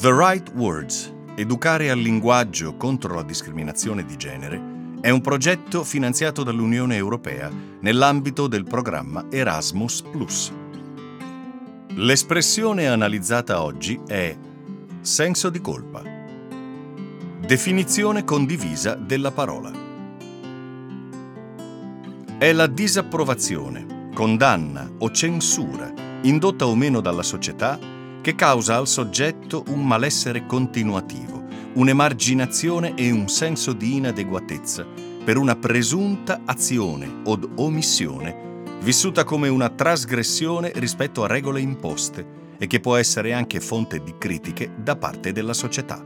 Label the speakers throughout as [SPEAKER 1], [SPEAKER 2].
[SPEAKER 1] The Right Words, Educare al linguaggio contro la discriminazione di genere, è un progetto finanziato dall'Unione Europea nell'ambito del programma Erasmus ⁇ L'espressione analizzata oggi è senso di colpa. Definizione condivisa della parola. È la disapprovazione, condanna o censura, indotta o meno dalla società, che causa al soggetto un malessere continuativo, un'emarginazione e un senso di inadeguatezza per una presunta azione o omissione vissuta come una trasgressione rispetto a regole imposte e che può essere anche fonte di critiche da parte della società.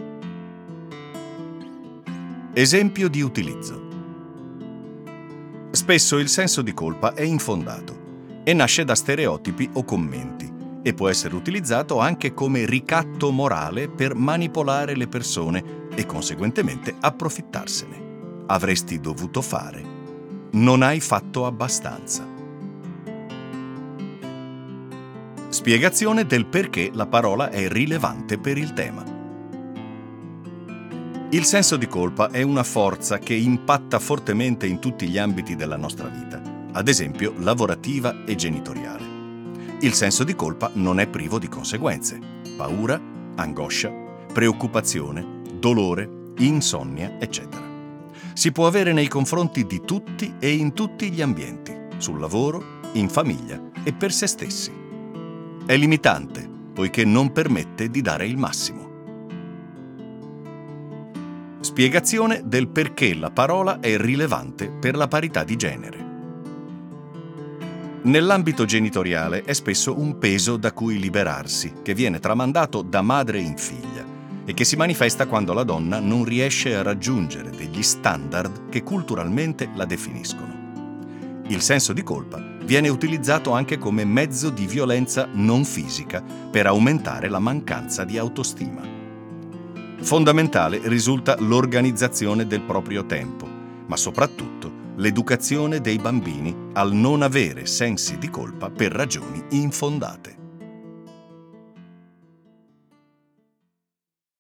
[SPEAKER 1] Esempio di utilizzo. Spesso il senso di colpa è infondato e nasce da stereotipi o commenti e può essere utilizzato anche come ricatto morale per manipolare le persone e conseguentemente approfittarsene. Avresti dovuto fare. Non hai fatto abbastanza. Spiegazione del perché la parola è rilevante per il tema. Il senso di colpa è una forza che impatta fortemente in tutti gli ambiti della nostra vita, ad esempio lavorativa e genitoriale. Il senso di colpa non è privo di conseguenze. Paura, angoscia, preoccupazione, dolore, insonnia, eccetera. Si può avere nei confronti di tutti e in tutti gli ambienti, sul lavoro, in famiglia e per se stessi. È limitante, poiché non permette di dare il massimo. Spiegazione del perché la parola è rilevante per la parità di genere. Nell'ambito genitoriale è spesso un peso da cui liberarsi, che viene tramandato da madre in figlia e che si manifesta quando la donna non riesce a raggiungere degli standard che culturalmente la definiscono. Il senso di colpa viene utilizzato anche come mezzo di violenza non fisica per aumentare la mancanza di autostima. Fondamentale risulta l'organizzazione del proprio tempo, ma soprattutto l'educazione dei bambini al non avere sensi di colpa per ragioni infondate.